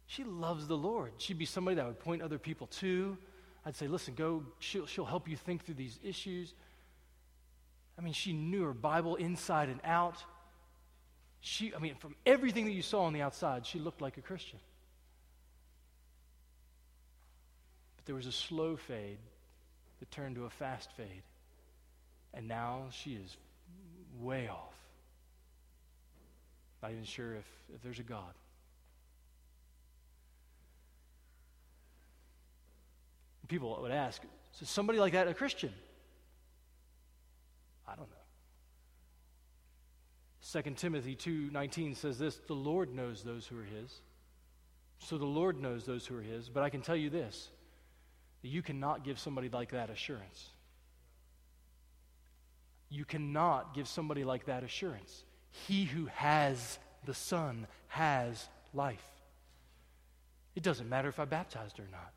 She loves the Lord. She'd be somebody that I would point other people to. I'd say, listen, go, she'll, she'll help you think through these issues. I mean, she knew her Bible inside and out. She, I mean, from everything that you saw on the outside, she looked like a Christian. But there was a slow fade that turned to a fast fade. And now she is way off. Not even sure if, if there's a God. People would ask, is somebody like that a Christian? I don't know. 2 Timothy 2:19 says this, the Lord knows those who are his. So the Lord knows those who are his, but I can tell you this, that you cannot give somebody like that assurance. You cannot give somebody like that assurance. He who has the Son has life. It doesn't matter if I baptized her or not.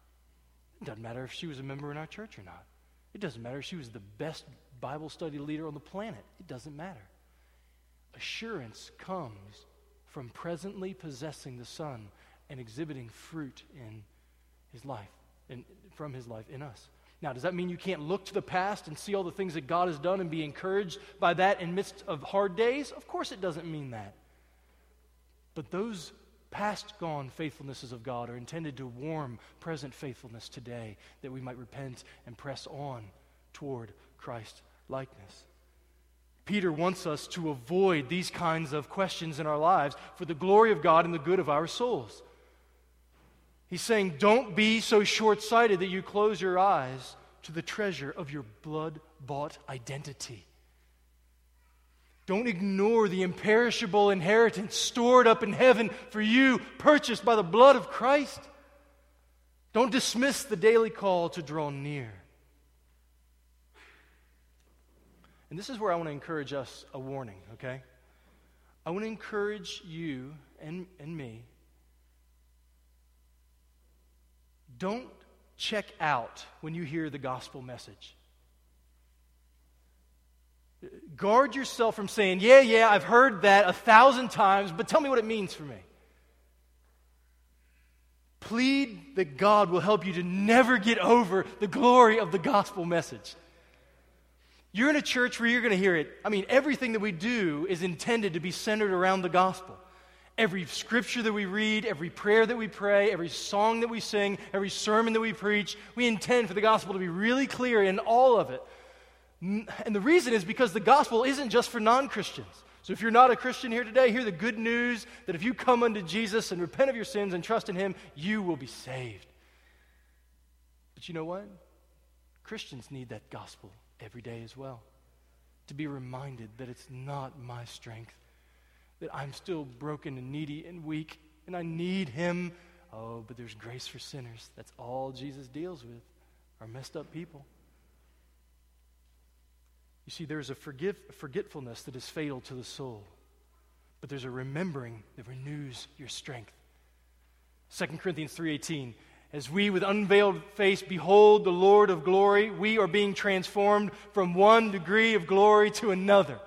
It doesn't matter if she was a member in our church or not. It doesn't matter if she was the best Bible study leader on the planet. It doesn't matter. Assurance comes from presently possessing the Son and exhibiting fruit in his life and from his life in us. Now, does that mean you can't look to the past and see all the things that God has done and be encouraged by that in midst of hard days? Of course it doesn't mean that. But those past gone faithfulnesses of God are intended to warm present faithfulness today that we might repent and press on toward Christ likeness. Peter wants us to avoid these kinds of questions in our lives for the glory of God and the good of our souls. He's saying, don't be so short sighted that you close your eyes to the treasure of your blood bought identity. Don't ignore the imperishable inheritance stored up in heaven for you, purchased by the blood of Christ. Don't dismiss the daily call to draw near. And this is where I want to encourage us a warning, okay? I want to encourage you and, and me Don't check out when you hear the gospel message. Guard yourself from saying, Yeah, yeah, I've heard that a thousand times, but tell me what it means for me. plead that God will help you to never get over the glory of the gospel message. You're in a church where you're going to hear it. I mean, everything that we do is intended to be centered around the gospel. Every scripture that we read, every prayer that we pray, every song that we sing, every sermon that we preach, we intend for the gospel to be really clear in all of it. And the reason is because the gospel isn't just for non Christians. So if you're not a Christian here today, hear the good news that if you come unto Jesus and repent of your sins and trust in Him, you will be saved. But you know what? Christians need that gospel every day as well. To be reminded that it's not my strength, that I'm still broken and needy and weak, and I need Him. Oh, but there's grace for sinners. That's all Jesus deals with, our messed up people. You see, there's a forgive, forgetfulness that is fatal to the soul, but there's a remembering that renews your strength. 2 Corinthians 3:18 as we with unveiled face behold the Lord of glory, we are being transformed from one degree of glory to another.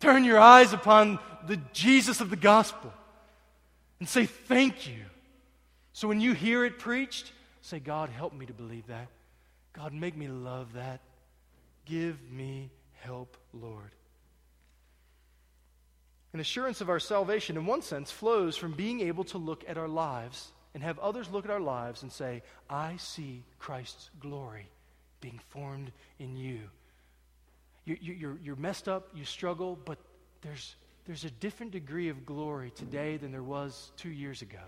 Turn your eyes upon the Jesus of the gospel and say, Thank you. So when you hear it preached, say, God, help me to believe that. God, make me love that. Give me help, Lord. An assurance of our salvation, in one sense, flows from being able to look at our lives and have others look at our lives and say, I see Christ's glory being formed in you. you, you you're, you're messed up, you struggle, but there's, there's a different degree of glory today than there was two years ago.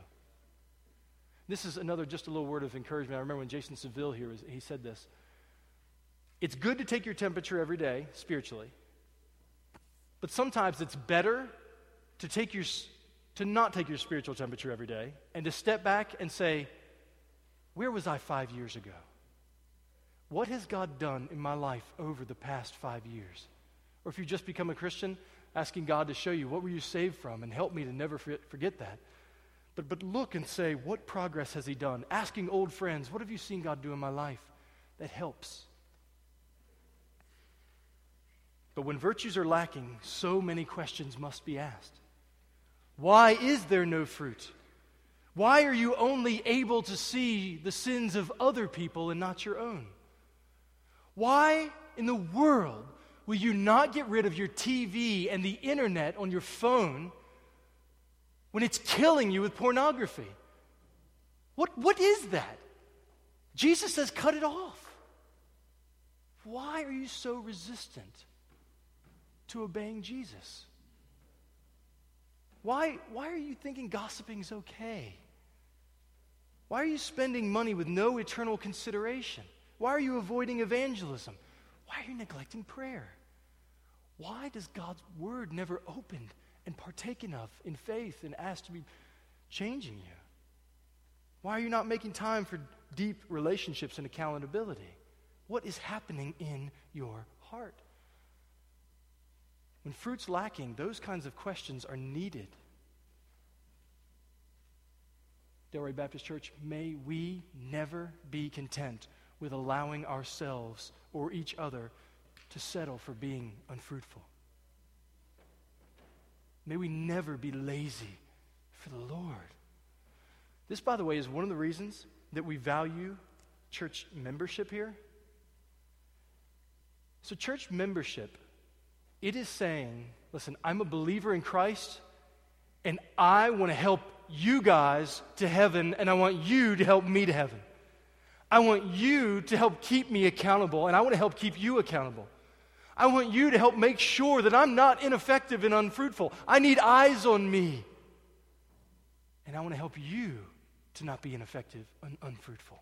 This is another, just a little word of encouragement. I remember when Jason Seville here, was, he said this. It's good to take your temperature every day, spiritually, but sometimes it's better to take your to not take your spiritual temperature every day and to step back and say, Where was I five years ago? What has God done in my life over the past five years? Or if you just become a Christian, asking God to show you what were you saved from and help me to never forget that. But, but look and say, What progress has He done? Asking old friends, What have you seen God do in my life? That helps. But when virtues are lacking, so many questions must be asked. Why is there no fruit? Why are you only able to see the sins of other people and not your own? Why in the world will you not get rid of your TV and the internet on your phone when it's killing you with pornography? What, what is that? Jesus says, cut it off. Why are you so resistant to obeying Jesus? Why, why are you thinking gossiping is okay? Why are you spending money with no eternal consideration? Why are you avoiding evangelism? Why are you neglecting prayer? Why does God's word never opened and partaken of in faith and asked to be changing you? Why are you not making time for deep relationships and accountability? What is happening in your heart? When fruit's lacking, those kinds of questions are needed. Delray Baptist Church, may we never be content with allowing ourselves or each other to settle for being unfruitful. May we never be lazy for the Lord. This, by the way, is one of the reasons that we value church membership here. So, church membership it is saying, listen, I'm a believer in Christ, and I want to help you guys to heaven, and I want you to help me to heaven. I want you to help keep me accountable, and I want to help keep you accountable. I want you to help make sure that I'm not ineffective and unfruitful. I need eyes on me. And I want to help you to not be ineffective and unfruitful.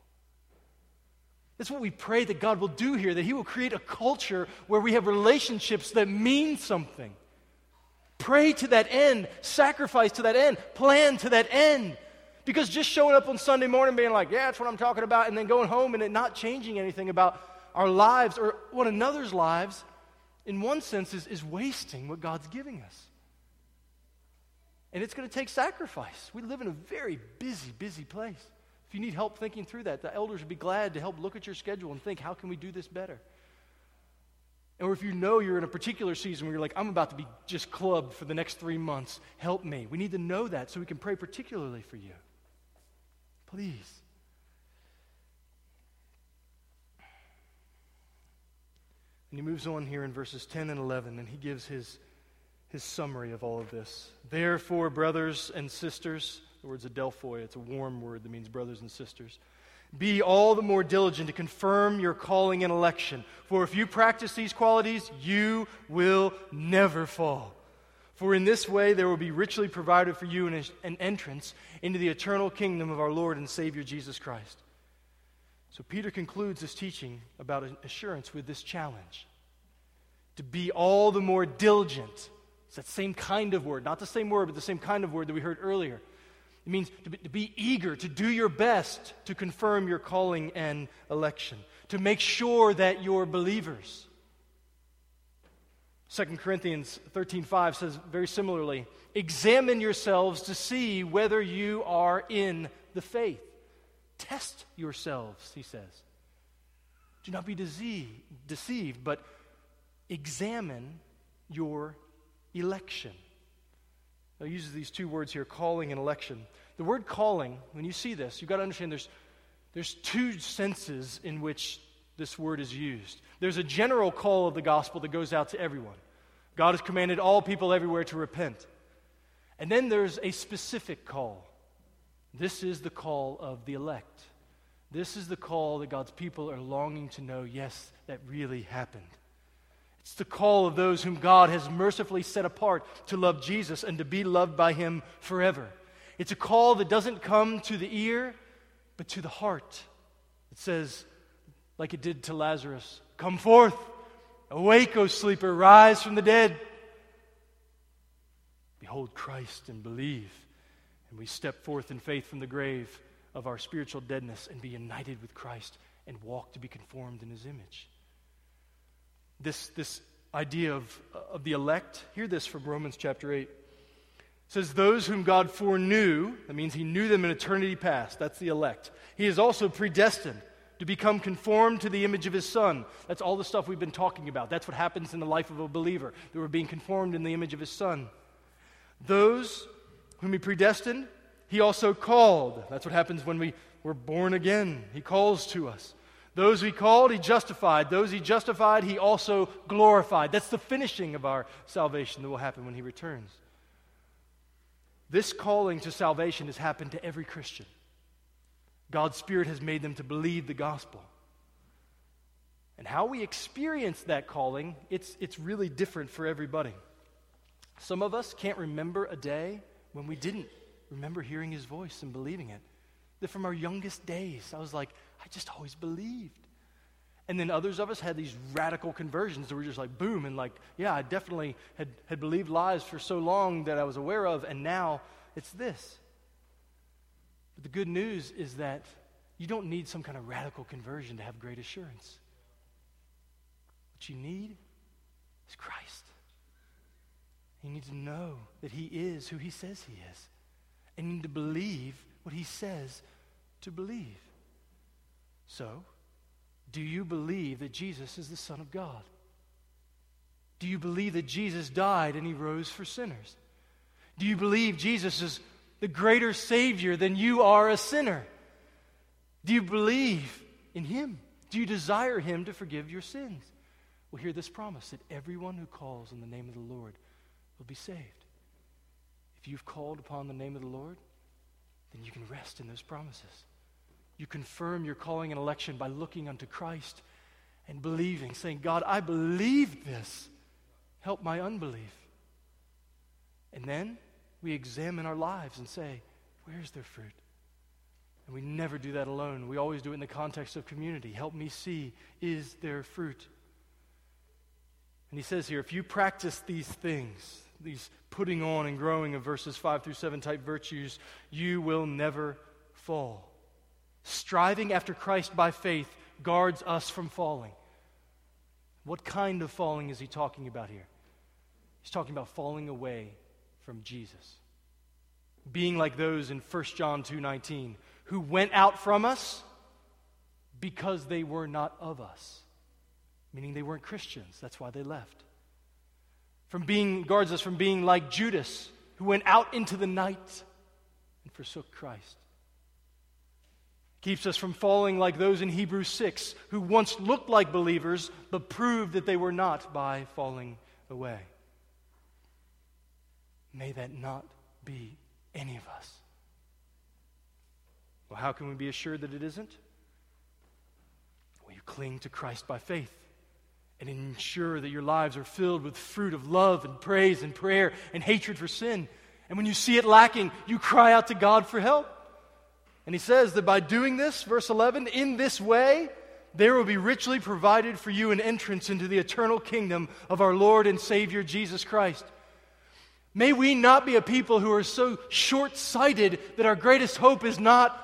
That's what we pray that God will do here, that He will create a culture where we have relationships that mean something. Pray to that end, sacrifice to that end, plan to that end. Because just showing up on Sunday morning being like, yeah, that's what I'm talking about, and then going home and it not changing anything about our lives or one another's lives, in one sense, is, is wasting what God's giving us. And it's going to take sacrifice. We live in a very busy, busy place. If you need help thinking through that, the elders would be glad to help look at your schedule and think, how can we do this better? Or if you know you're in a particular season where you're like, I'm about to be just clubbed for the next three months, help me. We need to know that so we can pray particularly for you. Please. And he moves on here in verses 10 and 11, and he gives his, his summary of all of this. Therefore, brothers and sisters, the word's adelphoi, it's a warm word that means brothers and sisters. Be all the more diligent to confirm your calling and election. For if you practice these qualities, you will never fall. For in this way there will be richly provided for you an, an entrance into the eternal kingdom of our Lord and Savior Jesus Christ. So Peter concludes his teaching about assurance with this challenge to be all the more diligent. It's that same kind of word, not the same word, but the same kind of word that we heard earlier. It means to be, to be eager, to do your best to confirm your calling and election, to make sure that you're believers. 2 Corinthians 13:5 says very similarly, examine yourselves to see whether you are in the faith. Test yourselves, he says. Do not be deceived, but examine your election. He uses these two words here, calling and election. The word calling, when you see this, you've got to understand there's, there's two senses in which this word is used. There's a general call of the gospel that goes out to everyone. God has commanded all people everywhere to repent. And then there's a specific call this is the call of the elect. This is the call that God's people are longing to know yes, that really happened. It's the call of those whom God has mercifully set apart to love Jesus and to be loved by Him forever. It's a call that doesn't come to the ear, but to the heart. It says, like it did to Lazarus, Come forth, awake, O sleeper, rise from the dead. Behold Christ and believe and we step forth in faith from the grave of our spiritual deadness and be united with Christ and walk to be conformed in his image. This, this idea of, of the elect, hear this from Romans chapter 8. It says, Those whom God foreknew, that means he knew them in eternity past, that's the elect. He is also predestined to become conformed to the image of his son. That's all the stuff we've been talking about. That's what happens in the life of a believer, that we're being conformed in the image of his son. Those whom he predestined, he also called. That's what happens when we were born again. He calls to us. Those he called, he justified. Those he justified, he also glorified. That's the finishing of our salvation that will happen when he returns. This calling to salvation has happened to every Christian. God's Spirit has made them to believe the gospel. And how we experience that calling, it's, it's really different for everybody. Some of us can't remember a day when we didn't remember hearing his voice and believing it. That from our youngest days, I was like, I just always believed. And then others of us had these radical conversions that were just like boom, and like, yeah, I definitely had, had believed lies for so long that I was aware of, and now it's this. But the good news is that you don't need some kind of radical conversion to have great assurance. What you need is Christ. You need to know that He is who He says He is. And you need to believe what He says to believe. So, do you believe that Jesus is the Son of God? Do you believe that Jesus died and He rose for sinners? Do you believe Jesus is the greater Savior than you are a sinner? Do you believe in Him? Do you desire Him to forgive your sins? Well, hear this promise that everyone who calls on the name of the Lord will be saved. If you've called upon the name of the Lord, then you can rest in those promises. You confirm your calling and election by looking unto Christ and believing, saying, God, I believe this. Help my unbelief. And then we examine our lives and say, Where's their fruit? And we never do that alone. We always do it in the context of community. Help me see, is there fruit? And he says here, if you practice these things, these putting on and growing of verses 5 through 7 type virtues, you will never fall. Striving after Christ by faith guards us from falling. What kind of falling is he talking about here? He's talking about falling away from Jesus. Being like those in 1 John 2:19 who went out from us because they were not of us. Meaning they weren't Christians. That's why they left from being, guards us from being like Judas, who went out into the night and forsook Christ. Keeps us from falling like those in Hebrews 6 who once looked like believers but proved that they were not by falling away. May that not be any of us. Well, how can we be assured that it isn't? Well, you cling to Christ by faith and ensure that your lives are filled with fruit of love and praise and prayer and hatred for sin. And when you see it lacking, you cry out to God for help. And he says that by doing this, verse 11, in this way, there will be richly provided for you an entrance into the eternal kingdom of our Lord and Savior Jesus Christ. May we not be a people who are so short sighted that our greatest hope is not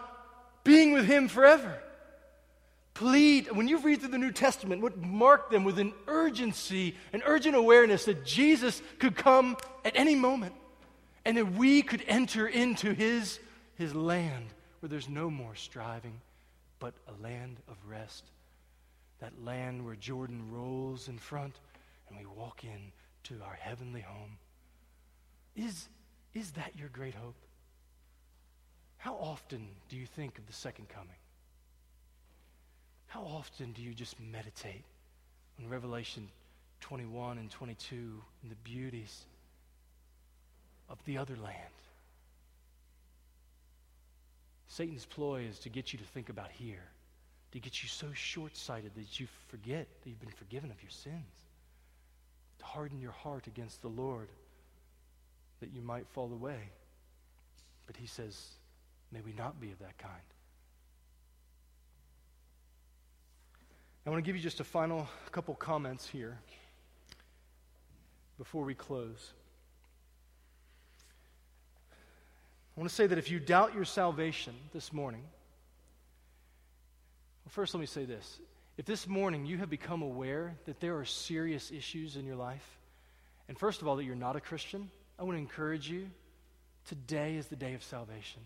being with Him forever. Plead, when you read through the New Testament, what mark them with an urgency, an urgent awareness that Jesus could come at any moment and that we could enter into His, his land where there's no more striving, but a land of rest. That land where Jordan rolls in front and we walk in to our heavenly home. Is, is that your great hope? How often do you think of the second coming? How often do you just meditate on Revelation 21 and 22 and the beauties of the other land? Satan's ploy is to get you to think about here, to get you so short sighted that you forget that you've been forgiven of your sins, to harden your heart against the Lord that you might fall away. But he says, may we not be of that kind. I want to give you just a final couple comments here before we close. I want to say that if you doubt your salvation this morning, well, first let me say this. If this morning you have become aware that there are serious issues in your life, and first of all, that you're not a Christian, I want to encourage you. Today is the day of salvation.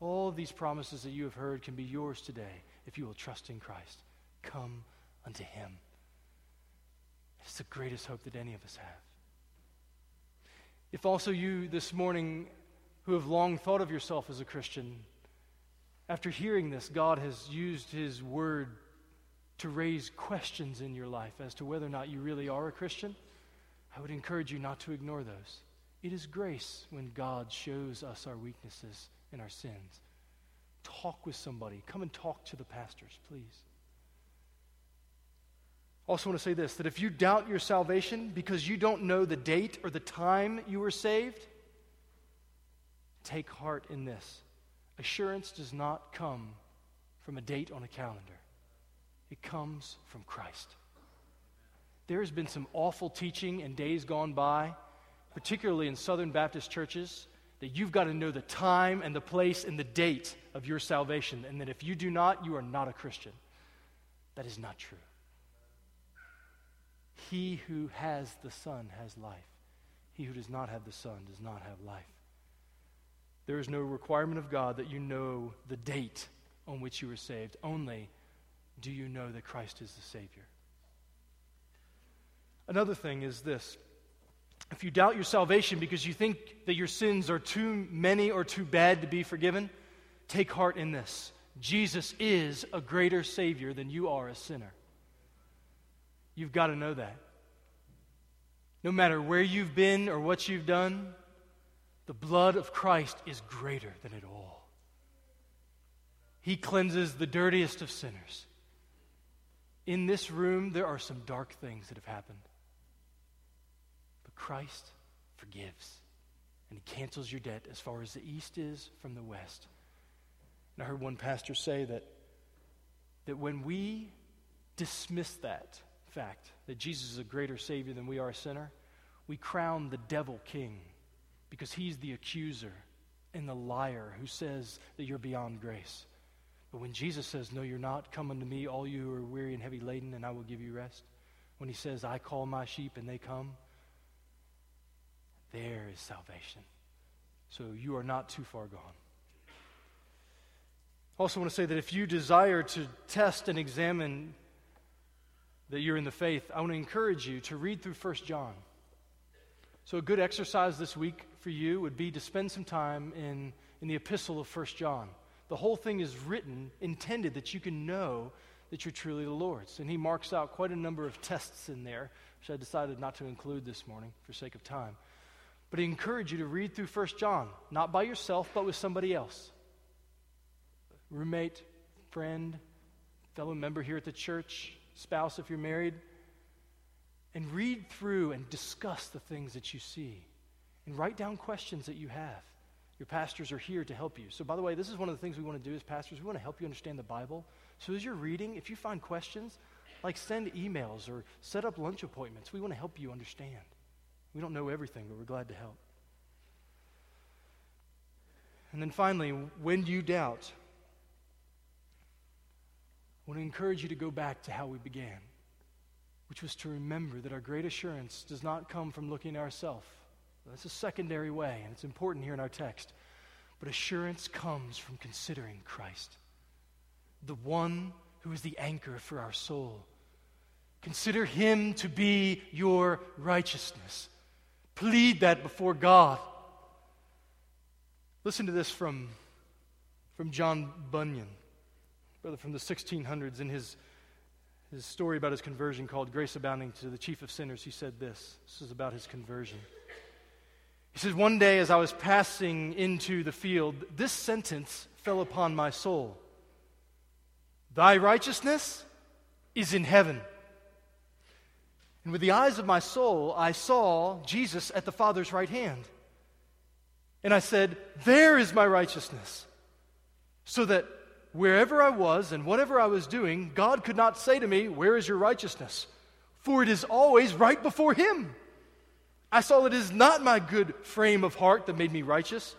All of these promises that you have heard can be yours today if you will trust in Christ. Come unto Him. It's the greatest hope that any of us have. If also you this morning, who have long thought of yourself as a Christian, after hearing this, God has used His word to raise questions in your life as to whether or not you really are a Christian, I would encourage you not to ignore those. It is grace when God shows us our weaknesses and our sins. Talk with somebody. Come and talk to the pastors, please. Also, want to say this that if you doubt your salvation because you don't know the date or the time you were saved, take heart in this. Assurance does not come from a date on a calendar, it comes from Christ. There has been some awful teaching in days gone by particularly in Southern Baptist churches, that you've got to know the time and the place and the date of your salvation, and that if you do not, you are not a Christian. That is not true. He who has the Son has life. He who does not have the Son does not have life. There is no requirement of God that you know the date on which you were saved. Only do you know that Christ is the Savior. Another thing is this if you doubt your salvation because you think that your sins are too many or too bad to be forgiven, take heart in this. Jesus is a greater Savior than you are a sinner. You've got to know that. No matter where you've been or what you've done, the blood of Christ is greater than it all. He cleanses the dirtiest of sinners. In this room, there are some dark things that have happened. But Christ forgives. And he cancels your debt as far as the east is from the west. And I heard one pastor say that, that when we dismiss that fact, that Jesus is a greater Savior than we are a sinner, we crown the devil king because he's the accuser and the liar who says that you're beyond grace. But when Jesus says, No, you're not, come unto me, all you who are weary and heavy laden, and I will give you rest. When he says, I call my sheep and they come, there is salvation. So you are not too far gone. I also want to say that if you desire to test and examine that you're in the faith, I want to encourage you to read through 1 John. So, a good exercise this week for you would be to spend some time in, in the epistle of 1 John. The whole thing is written, intended that you can know that you're truly the Lord's. And he marks out quite a number of tests in there, which I decided not to include this morning for sake of time. But I encourage you to read through 1 John, not by yourself, but with somebody else. Roommate, friend, fellow member here at the church, spouse if you're married. And read through and discuss the things that you see. And write down questions that you have. Your pastors are here to help you. So, by the way, this is one of the things we want to do as pastors. We want to help you understand the Bible. So, as you're reading, if you find questions, like send emails or set up lunch appointments. We want to help you understand. We don't know everything, but we're glad to help. And then finally, when you doubt, I want to encourage you to go back to how we began, which was to remember that our great assurance does not come from looking at ourselves that's a secondary way, and it's important here in our text. But assurance comes from considering Christ, the one who is the anchor for our soul. Consider him to be your righteousness. Plead that before God. Listen to this from, from John Bunyan, brother from the 1600s, in his, his story about his conversion called Grace Abounding to the Chief of Sinners. He said this. This is about his conversion. He says, One day as I was passing into the field, this sentence fell upon my soul Thy righteousness is in heaven. And with the eyes of my soul, I saw Jesus at the Father's right hand. And I said, There is my righteousness. So that wherever I was and whatever I was doing, God could not say to me, Where is your righteousness? For it is always right before Him. I saw it is not my good frame of heart that made me righteous,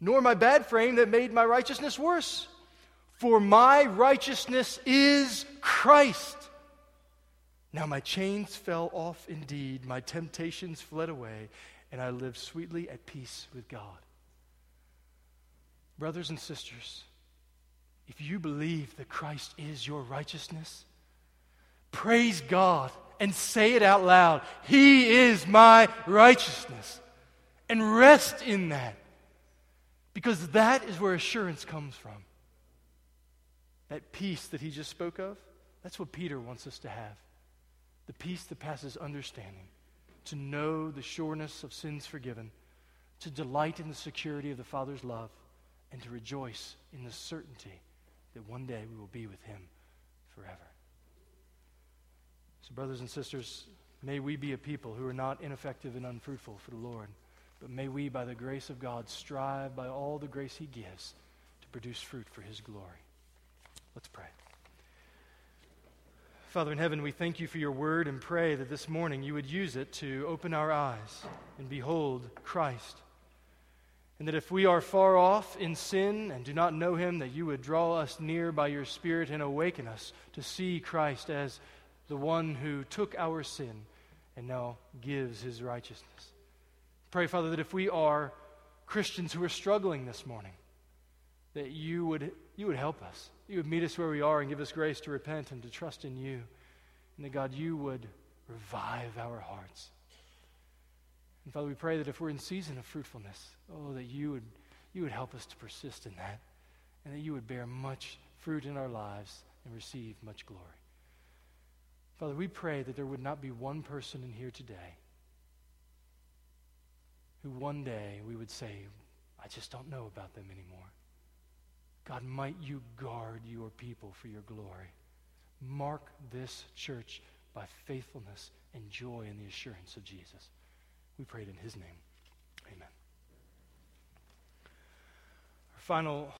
nor my bad frame that made my righteousness worse. For my righteousness is Christ. Now my chains fell off indeed, my temptations fled away, and I lived sweetly at peace with God. Brothers and sisters, if you believe that Christ is your righteousness, praise God and say it out loud He is my righteousness. And rest in that. Because that is where assurance comes from. That peace that he just spoke of, that's what Peter wants us to have. The peace that passes understanding, to know the sureness of sins forgiven, to delight in the security of the Father's love, and to rejoice in the certainty that one day we will be with him forever. So, brothers and sisters, may we be a people who are not ineffective and unfruitful for the Lord, but may we, by the grace of God, strive by all the grace He gives to produce fruit for His glory. Let's pray. Father in heaven, we thank you for your word and pray that this morning you would use it to open our eyes and behold Christ. And that if we are far off in sin and do not know him, that you would draw us near by your Spirit and awaken us to see Christ as the one who took our sin and now gives his righteousness. Pray, Father, that if we are Christians who are struggling this morning, that you would, you would help us. You would meet us where we are and give us grace to repent and to trust in you. And that, God, you would revive our hearts. And Father, we pray that if we're in season of fruitfulness, oh, that you would, you would help us to persist in that, and that you would bear much fruit in our lives and receive much glory. Father, we pray that there would not be one person in here today who one day we would say, I just don't know about them anymore. God, might you guard your people for your glory. Mark this church by faithfulness and joy in the assurance of Jesus. We prayed in his name. Amen. Our final